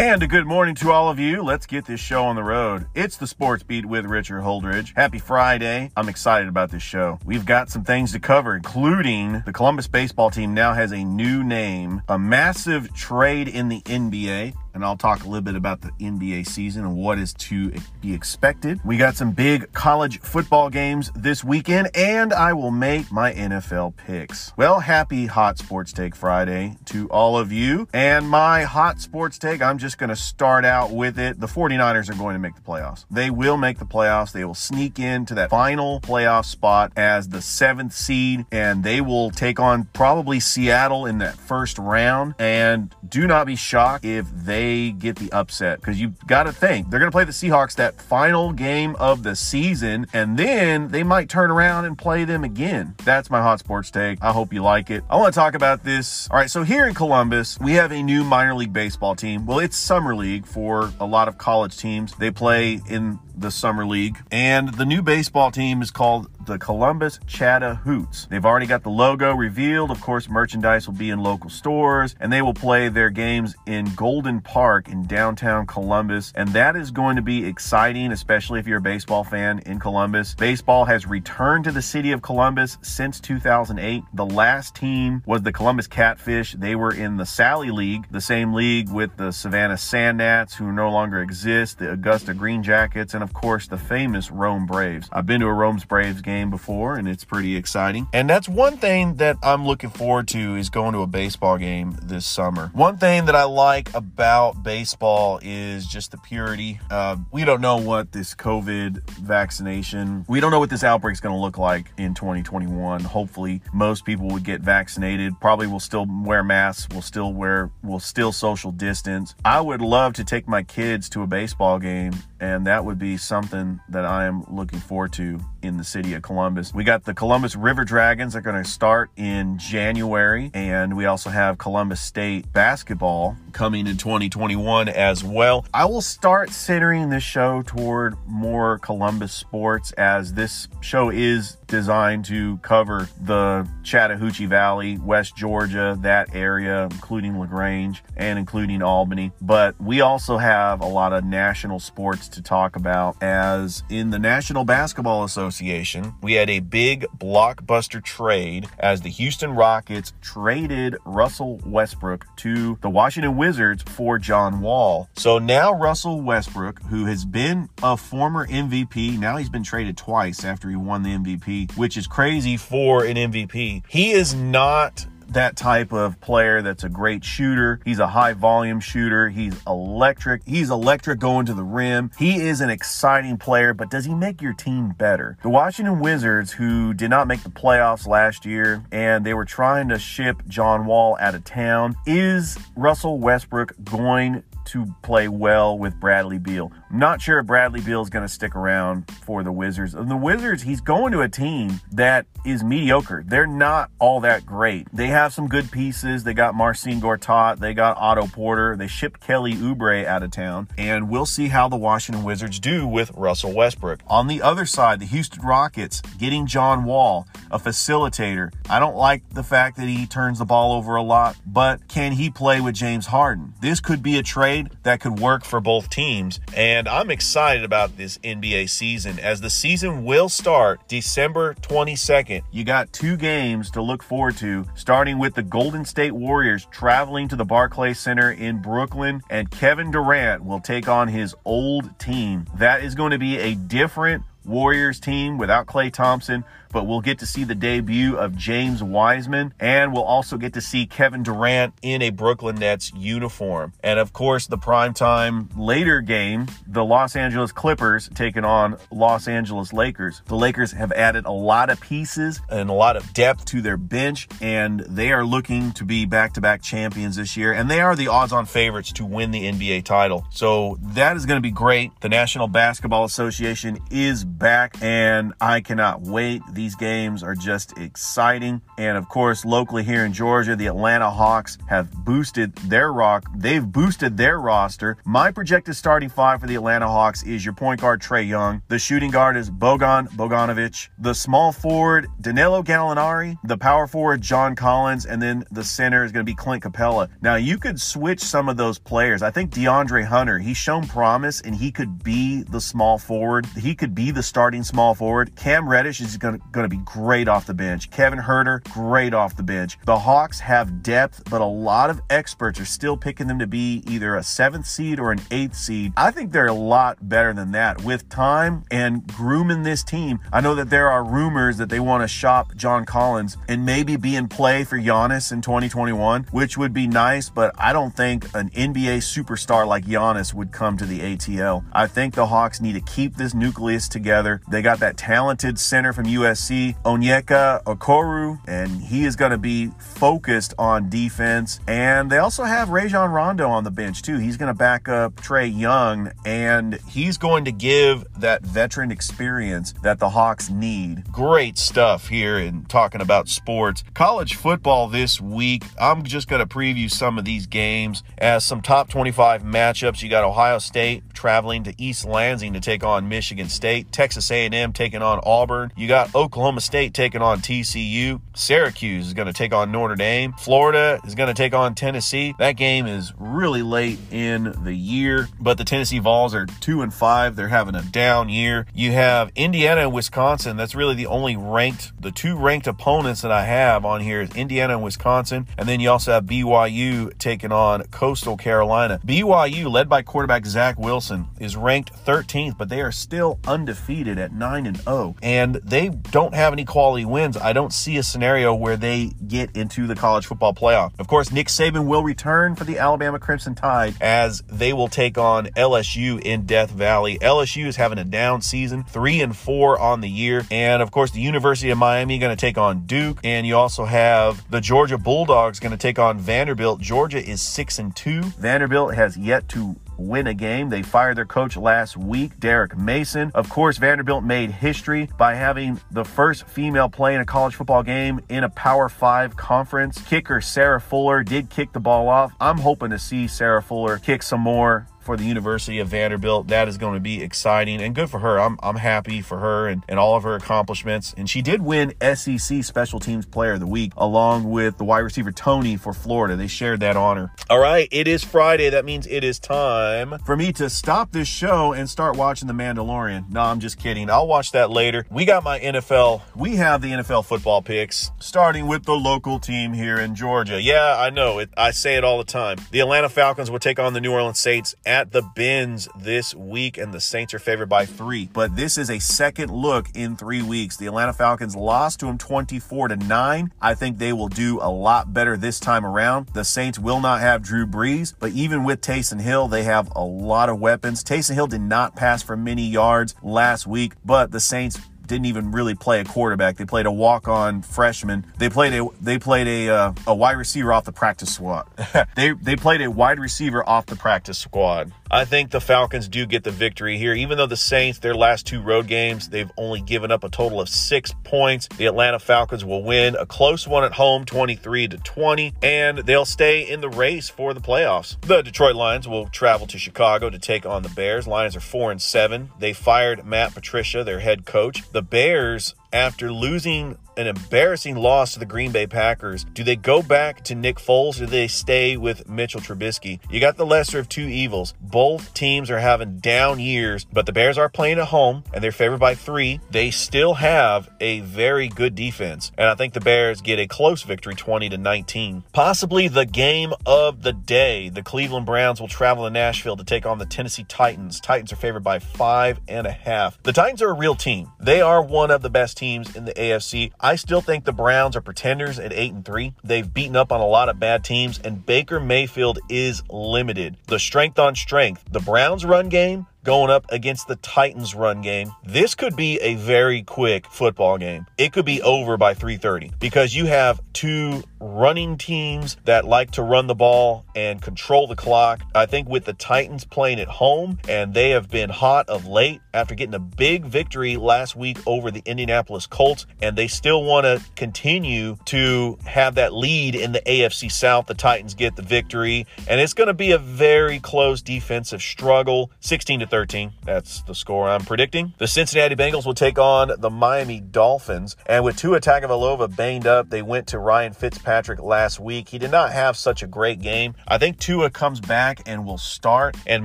And a good morning to all of you. Let's get this show on the road. It's the Sports Beat with Richard Holdridge. Happy Friday. I'm excited about this show. We've got some things to cover, including the Columbus baseball team now has a new name, a massive trade in the NBA, and I'll talk a little bit about the NBA season and what is to be expected. We got some big college football games this weekend, and I will make my NFL picks. Well, happy Hot Sports Take Friday to all of you. And my Hot Sports Take, I'm just going to start out with it. The 49ers are going to make the playoffs. They will make the playoffs. They will sneak into that final playoff spot as the seventh seed, and they will take on probably Seattle in that first round. And do not be shocked if they they get the upset because you've got to think they're going to play the Seahawks that final game of the season, and then they might turn around and play them again. That's my hot sports take. I hope you like it. I want to talk about this. All right, so here in Columbus, we have a new minor league baseball team. Well, it's summer league for a lot of college teams. They play in the summer league and the new baseball team is called the Columbus Chat-a-Hoots. They've already got the logo revealed. Of course, merchandise will be in local stores and they will play their games in Golden Park in downtown Columbus. And that is going to be exciting, especially if you're a baseball fan in Columbus. Baseball has returned to the city of Columbus since 2008. The last team was the Columbus Catfish. They were in the Sally League, the same league with the Savannah Sand Gnats, who no longer exist, the Augusta Green Jackets, and of course the famous Rome Braves. I've been to a Rome Braves game before and it's pretty exciting. And that's one thing that I'm looking forward to is going to a baseball game this summer. One thing that I like about baseball is just the purity. Uh, we don't know what this COVID vaccination, we don't know what this outbreak is going to look like in 2021. Hopefully, most people would get vaccinated. Probably will still wear masks. We'll still wear, we'll still social distance. I would love to take my kids to a baseball game and that would be something that I am looking forward to in the city of Columbus. We got the Columbus River Dragons are going to start in January, and we also have Columbus State basketball coming in 2021 as well. I will start centering this show toward more Columbus sports as this show is designed to cover the Chattahoochee Valley, West Georgia, that area, including LaGrange and including Albany. But we also have a lot of national sports to talk about as in the National Basketball Association, we had a big blockbuster trade as the Houston Rockets traded Russell Westbrook to the Washington Wizards for John Wall. So now Russell Westbrook, who has been a former MVP, now he's been traded twice after he won the MVP, which is crazy for an MVP. He is not that type of player that's a great shooter. He's a high volume shooter. He's electric. He's electric going to the rim. He is an exciting player, but does he make your team better? The Washington Wizards, who did not make the playoffs last year and they were trying to ship John Wall out of town, is Russell Westbrook going to play well with Bradley Beal. Not sure if Bradley Beal is going to stick around for the Wizards. And the Wizards, he's going to a team that is mediocre. They're not all that great. They have some good pieces. They got Marcin Gortat. They got Otto Porter. They shipped Kelly Oubre out of town. And we'll see how the Washington Wizards do with Russell Westbrook. On the other side, the Houston Rockets getting John Wall, a facilitator. I don't like the fact that he turns the ball over a lot, but can he play with James Harden? This could be a trade that could work for both teams. And I'm excited about this NBA season as the season will start December 22nd. You got two games to look forward to, starting with the Golden State Warriors traveling to the Barclays Center in Brooklyn, and Kevin Durant will take on his old team. That is going to be a different Warriors team without Klay Thompson, but we'll get to see the debut of James Wiseman, and we'll also get to see Kevin Durant in a Brooklyn Nets uniform. And of course, the primetime later game, the Los Angeles Clippers taking on Los Angeles Lakers. The Lakers have added a lot of pieces and a lot of depth to their bench, and they are looking to be back to back champions this year, and they are the odds on favorites to win the NBA title. So that is going to be great. The National Basketball Association is back, and I cannot wait. These games are just exciting. And of course, locally here in Georgia, the Atlanta Hawks have boosted their rock. They've boosted their roster. My projected starting five for the Atlanta Hawks is your point guard Trae Young. The shooting guard is Bogdan Bogdanovic. The small forward Danilo Gallinari. The power forward John Collins, and then the center is going to be Clint Capela. Now you could switch some of those players. I think DeAndre Hunter. He's shown promise, and he could be the small forward. He could be the starting small forward. Cam Reddish is going to, going to be great off the bench. Kevin Huerter, great off the bench. The Hawks have depth, but a lot of experts are still picking them to be either a seventh seed or an eighth seed. I think they're a lot better than that. With time and grooming this team, I know that there are rumors that they want to shop John Collins and maybe be in play for Giannis in 2021, which would be nice, but I don't think an NBA superstar like Giannis would come to the ATL. I think the Hawks need to keep this nucleus together. They got that talented center from USC, Onyeka Okoro, and he is going to be focused on defense. And they also have Rajon Rondo on the bench too. He's going to back up Trae Young, and he's going to give that veteran experience that the Hawks need. Great stuff here in talking about sports. College football this week. I'm just going to preview some of these games as some top 25 matchups. You got Ohio State traveling to East Lansing to take on Michigan State, Texas A&M taking on Auburn. You got Oklahoma State taking on TCU. Syracuse is going to take on Notre Dame. Florida is going to take on Tennessee. That game is really late in the year, but the Tennessee Vols are 2 and 5. They're having a down year. You have Indiana and Wisconsin. That's really the only ranked the two ranked opponents that I have on here is Indiana and Wisconsin, and then you also have BYU taking on Coastal Carolina. BYU led by quarterback Zach Wilson is ranked 13th, but they are still undefeated at 9 and 0, and they don't have any quality wins. I don't see a scenario where they get into the college football playoff. Of course, Nick Saban will return for the Alabama Crimson Tide as they will take on LSU in Death Valley. LSU is having a down season, 3 and 4 on the year, and of course, the University of Miami going to take on Duke, and you also have the Georgia Bulldogs going to take on Vanderbilt. Georgia is 6 and 2. Vanderbilt has yet to win a game. They fired their coach last week, Derek Mason. Of course, Vanderbilt made history by having the first female play in a college football game in a Power Five conference. Kicker Sarah Fuller did kick the ball off. I'm hoping to see Sarah Fuller kick some more for the University of Vanderbilt. That is going to be exciting and good for her. I'm, I'm happy for her and, and all of her accomplishments. And she did win SEC Special Teams Player of the Week along with the wide receiver Toney for Florida. They shared that honor. All right, it is Friday. That means it is time for me to stop this show and start watching The Mandalorian. No, I'm just kidding. I'll watch that later. We got my NFL. We have the NFL football picks, starting with the local team here in Georgia. Yeah, I know it. I say it all the time. The Atlanta Falcons will take on the New Orleans Saints at the Benz this week, and the Saints are favored by three. But this is a second look in three weeks. The Atlanta Falcons lost to them 24 to 9. I think they will do a lot better this time around. The Saints will not have Drew Brees, but even with Taysom Hill, they have a lot of weapons. Taysom Hill did not pass for many yards last week, but the Saints didn't even really play a quarterback. They played a walk-on freshman. They played a they played a uh, a wide receiver off the practice squad. they they played a wide receiver off the practice squad. I think the Falcons do get the victory here, even though the Saints their last two road games they've only given up a total of six points. The Atlanta Falcons will win a close one at home, 23 to 20, and they'll stay in the race for the playoffs. The Detroit Lions will travel to Chicago to take on the Bears. Lions are four and seven. They fired Matt Patricia, their head coach. The Bears after losing an embarrassing loss to the Green Bay Packers. Do they go back to Nick Foles or do they stay with Mitchell Trubisky? You got the lesser of two evils. Both teams are having down years, but the Bears are playing at home and they're favored by three. They still have a very good defense, and I think the Bears get a close victory 20 to 19. Possibly the game of the day. The Cleveland Browns will travel to Nashville to take on the Tennessee Titans. Titans are favored by five and a half. The Titans are a real team. They are one of the best teams in the AFC. Still think the Browns are pretenders at 8 and 3. They've beaten up on a lot of bad teams and Baker Mayfield is limited. The strength on strength. The Browns run game going up against the Titans run game. This could be a very quick football game. It could be over by 3:30 because you have two running teams that like to run the ball and control the clock. I think with the Titans playing at home and they have been hot of late after getting a big victory last week over the Indianapolis Colts and they still want to continue to have that lead in the AFC South. The Titans get the victory and it's going to be a very close defensive struggle. 16 to 13. That's the score I'm predicting. The Cincinnati Bengals will take on the Miami Dolphins. And with Tua Tagovailoa banged up, they went to Ryan Fitzpatrick last week. He did not have such a great game. I think Tua comes back and will start, and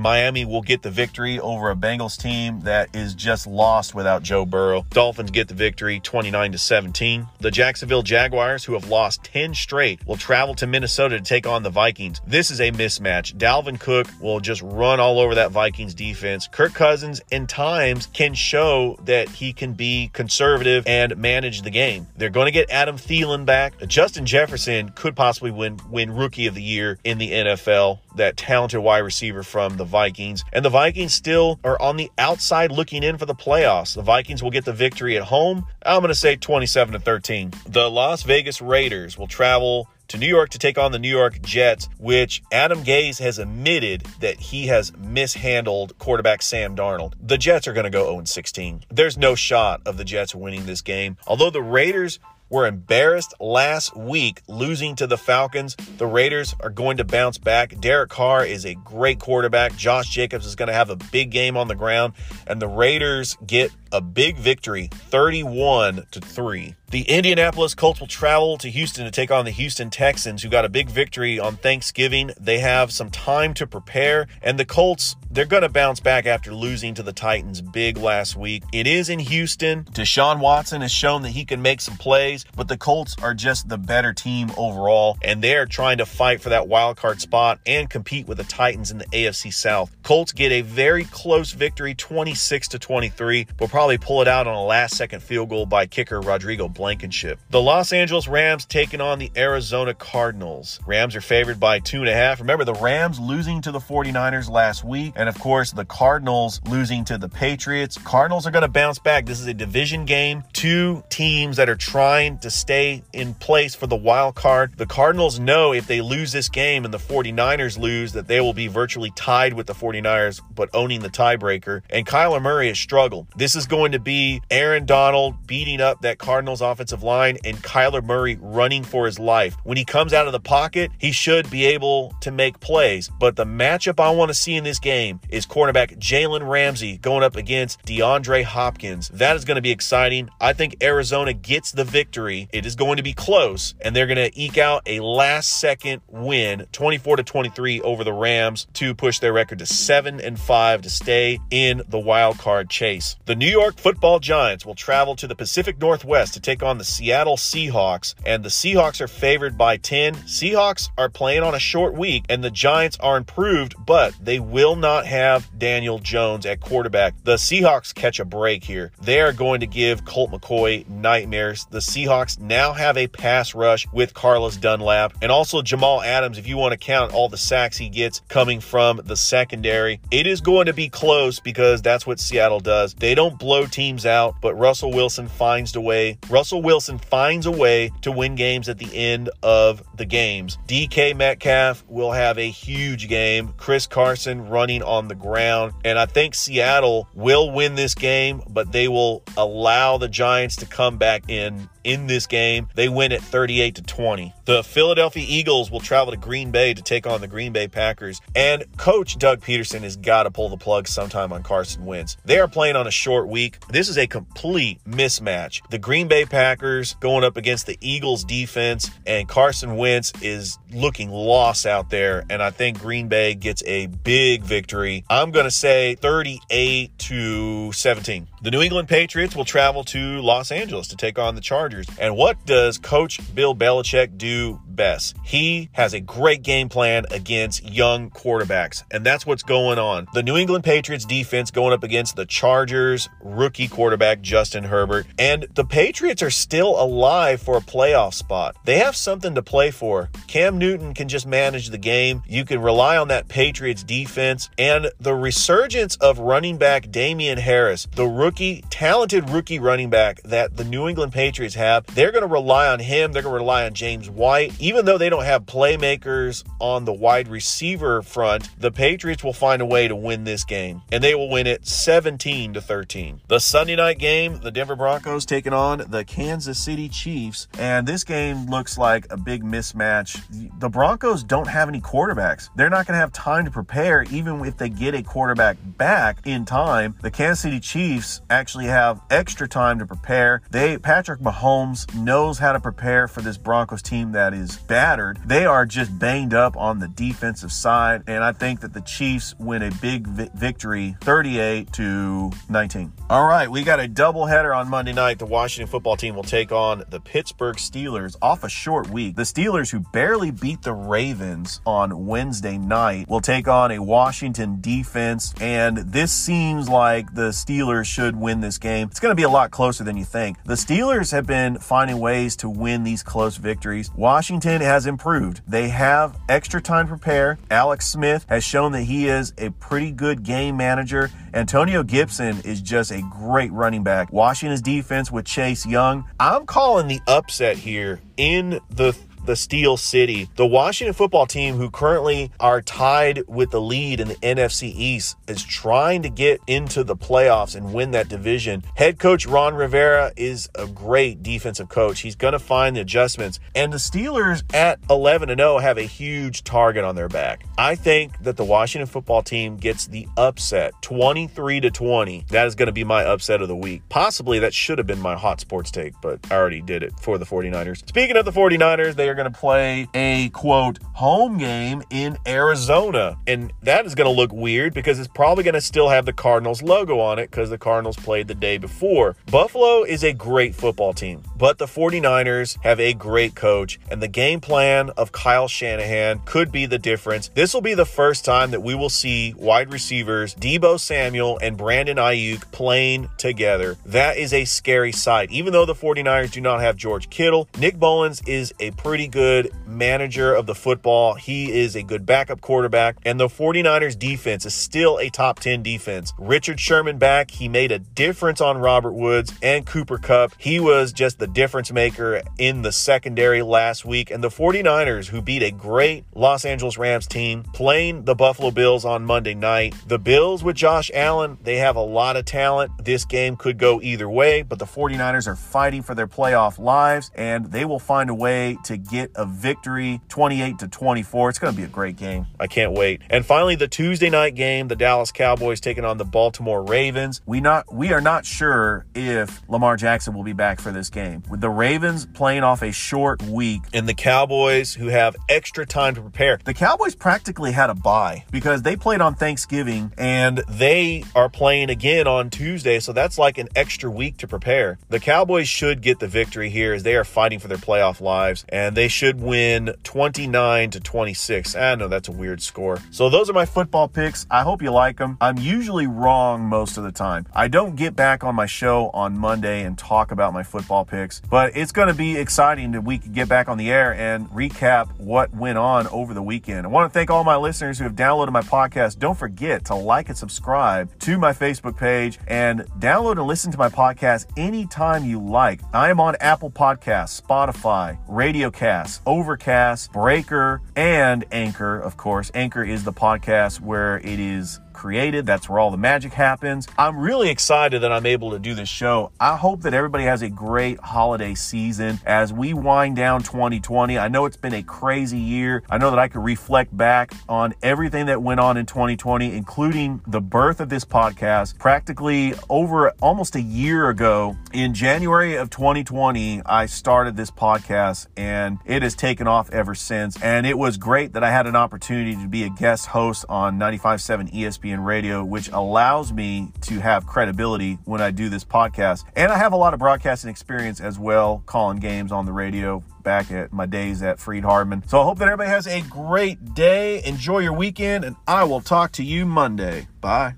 Miami will get the victory over a Bengals team that is just lost without Joe Burrow. Dolphins get the victory 29 to 17. The Jacksonville Jaguars, who have lost 10 straight, will travel to Minnesota to take on the Vikings. This is a mismatch. Dalvin Cook will just run all over that Vikings defense defense, Kirk Cousins in times can show that he can be conservative and manage the game. They're going to get Adam Thielen back. Justin Jefferson could possibly win win rookie of the year in the NFL, that talented wide receiver from the Vikings. And the Vikings still are on the outside looking in for the playoffs. The Vikings will get the victory at home. I'm going to say 27 to 13. The Las Vegas Raiders will travel to New York to take on the New York Jets, which Adam Gase has admitted that he has mishandled quarterback Sam Darnold. The Jets are going to go 0 16. There's no shot of the Jets winning this game. Although the Raiders were embarrassed last week losing to the Falcons. The Raiders are going to bounce back. Derek Carr is a great quarterback. Josh Jacobs is going to have a big game on the ground, and the Raiders get a big victory 31 to 3. The Indianapolis Colts will travel to Houston to take on the Houston Texans, who got a big victory on Thanksgiving. They have some time to prepare, and the Colts, they're going to bounce back after losing to the Titans big last week. It is in Houston. Deshaun Watson has shown that he can make some plays, but the Colts are just the better team overall, and they're trying to fight for that wild card spot and compete with the Titans in the AFC South. Colts get a very close victory, 26 to 23, but probably pull it out on a last second field goal by kicker Rodrigo Blankenship. The Los Angeles Rams taking on the Arizona Cardinals. Rams are favored by two and a half. Remember, the Rams losing to the 49ers last week, and of course, the Cardinals losing to the Patriots. Cardinals are going to bounce back. This is a division game. Two teams that are trying to stay in place for the wild card. The Cardinals know if they lose this game and the 49ers lose, that they will be virtually tied with the 49ers, but owning the tiebreaker. And Kyler Murray has struggled. This is going to be Aaron Donald beating up that Cardinals offensive line and Kyler Murray running for his life. When he comes out of the pocket, he should be able to make plays. But the matchup I want to see in this game is cornerback Jalen Ramsey going up against DeAndre Hopkins. That is going to be exciting. I think Arizona gets the victory. It is going to be close, and they're going to eke out a last second win, 24 to 23 over the Rams to push their record to 7 and 5 to stay in the wild card chase. The New York Football Giants will travel to the Pacific Northwest to take on the Seattle Seahawks, and the Seahawks are favored by 10. Seahawks are playing on a short week, and the Giants are improved, but they will not have Daniel Jones at quarterback. The Seahawks catch a break here. They are going to give Colt McCoy nightmares. The Seahawks now have a pass rush with Carlos Dunlap and also Jamal Adams, if you want to count all the sacks he gets coming from the secondary. It is going to be close because that's what Seattle does. They don't blow teams out, but Russell Wilson finds a way. Russell Wilson finds a way to win games at the end of the games. DK Metcalf will have a huge game. Chris Carson running on the ground. And I think Seattle will win this game, but they will allow the Giants to come back in in this game. They win at 38 to 20. The Philadelphia Eagles will travel to Green Bay to take on the Green Bay Packers. And coach Doug Pederson has got to pull the plug sometime on Carson Wentz. They are playing on a short week. This is a complete mismatch. The Green Bay Packers going up against the Eagles defense, and Carson Wentz is looking lost out there. And I think Green Bay gets a big victory. I'm going to say 38 to 17. The New England Patriots will travel to Los Angeles to take on the Chargers. And what does Coach Bill Belichick do best? He has a great game plan against young quarterbacks, and that's what's going on. The New England Patriots defense going up against the Chargers rookie quarterback Justin Herbert, and the Patriots are still alive for a playoff spot. They have something to play for. Cam Newton can just manage the game. You can rely on that Patriots defense and the resurgence of running back Damien Harris, the rookie, talented rookie running back that the New England Patriots have. They're going to rely on him. They're going to rely on James White. Even though they don't have playmakers on the wide receiver front, the Patriots will find a way to win this game, and they will win it 17 to 13. The Sunday night game, the Denver Broncos taking on the Kansas City Chiefs, and this game looks like a big mismatch. The Broncos don't have any quarterbacks. They're not going to have time to prepare, even if they get a quarterback back in time. The Kansas City Chiefs actually have extra time to prepare. They Patrick Mahomes knows how to prepare for this Broncos team that is battered. They are just banged up on the defensive side, and I think that the Chiefs win a big vi- victory, 38 to 19. All right, we got a doubleheader on Monday night. The Washington football team will take on the Pittsburgh Steelers off a short week. The Steelers, who barely beat the Ravens on Wednesday night, will take on a Washington defense, and this seems like the Steelers should win this game. It's going to be a lot closer than you think. The Steelers have been finding ways to win these close victories. Washington has improved. They have extra time to prepare. Alex Smith has shown that he is a pretty good game manager. Antonio Gibson is just a great running back. Washington's defense with Chase Young. I'm calling the upset here in the the Steel City. The Washington football team, who currently are tied with the lead in the NFC East, is trying to get into the playoffs and win that division. Head coach Ron Rivera is a great defensive coach. He's going to find the adjustments. And the Steelers at 11 0 have a huge target on their back. I think that the Washington football team gets the upset 23 to 20. That is going to be my upset of the week. Possibly that should have been my hot sports take, but I already did it for the 49ers. Speaking of the 49ers, they are going to play a quote home game in Arizona. And that is going to look weird because it's probably going to still have the Cardinals logo on it because the Cardinals played the day before. Buffalo is a great football team, but the 49ers have a great coach, and the game plan of Kyle Shanahan could be the difference. This will be the first time that we will see wide receivers Deebo Samuel and Brandon Aiyuk playing together. That is a scary sight. Even though the 49ers do not have George Kittle, Nick Mullens is a pretty good manager of the football. He is a good backup quarterback, and the 49ers defense is still a top 10 defense. Richard Sherman back, he made a difference on Robert Woods and Cooper Kupp. He was just the difference maker in the secondary last week, and the 49ers, who beat a great Los Angeles Rams team, playing the Buffalo Bills on Monday night. The Bills with Josh Allen, they have a lot of talent. This game could go either way, but the 49ers are fighting for their playoff lives, and they will find a way to get a victory 28 to 24. It's going to be a great game. I can't wait. And finally, the Tuesday night game, the Dallas Cowboys taking on the Baltimore Ravens. We not we are not sure if Lamar Jackson will be back for this game. With the Ravens playing off a short week and the Cowboys who have extra time to prepare. The Cowboys practically had a bye because they played on Thanksgiving and they are playing again on Tuesday, so that's like an extra week to prepare. The Cowboys should get the victory here as they are fighting for their playoff lives and they should win 29 to 26. I know that's a weird score. So those are my football picks. I hope you like them. I'm usually wrong most of the time. I don't get back on my show on Monday and talk about my football picks, but it's going to be exciting that we can get back on the air and recap what went on over the weekend. I want to thank all my listeners who have downloaded my podcast. Don't forget to like and subscribe to my Facebook page and download and listen to my podcast anytime you like. I am on Apple Podcasts, Spotify, Radiocast, Overcast, Breaker, and Anchor, of course. Anchor is the podcast where it is created. That's where all the magic happens. I'm really excited that I'm able to do this show. I hope that everybody has a great holiday season as we wind down 2020. I know it's been a crazy year. I know that I could reflect back on everything that went on in 2020, including the birth of this podcast practically over almost a year ago in January of 2020. I started this podcast and it has taken off ever since. And it was great that I had an opportunity to be a guest host on 95.7 ESPN radio, which allows me to have credibility when I do this podcast. And I have a lot of broadcasting experience as well, calling games on the radio back at my days at Freed-Hardeman. So I hope that everybody has a great day. Enjoy your weekend, and I will talk to you Monday. Bye.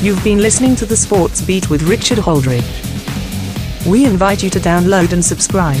You've been listening to the Sports Beat with Richard Holdridge. We invite you to download and subscribe.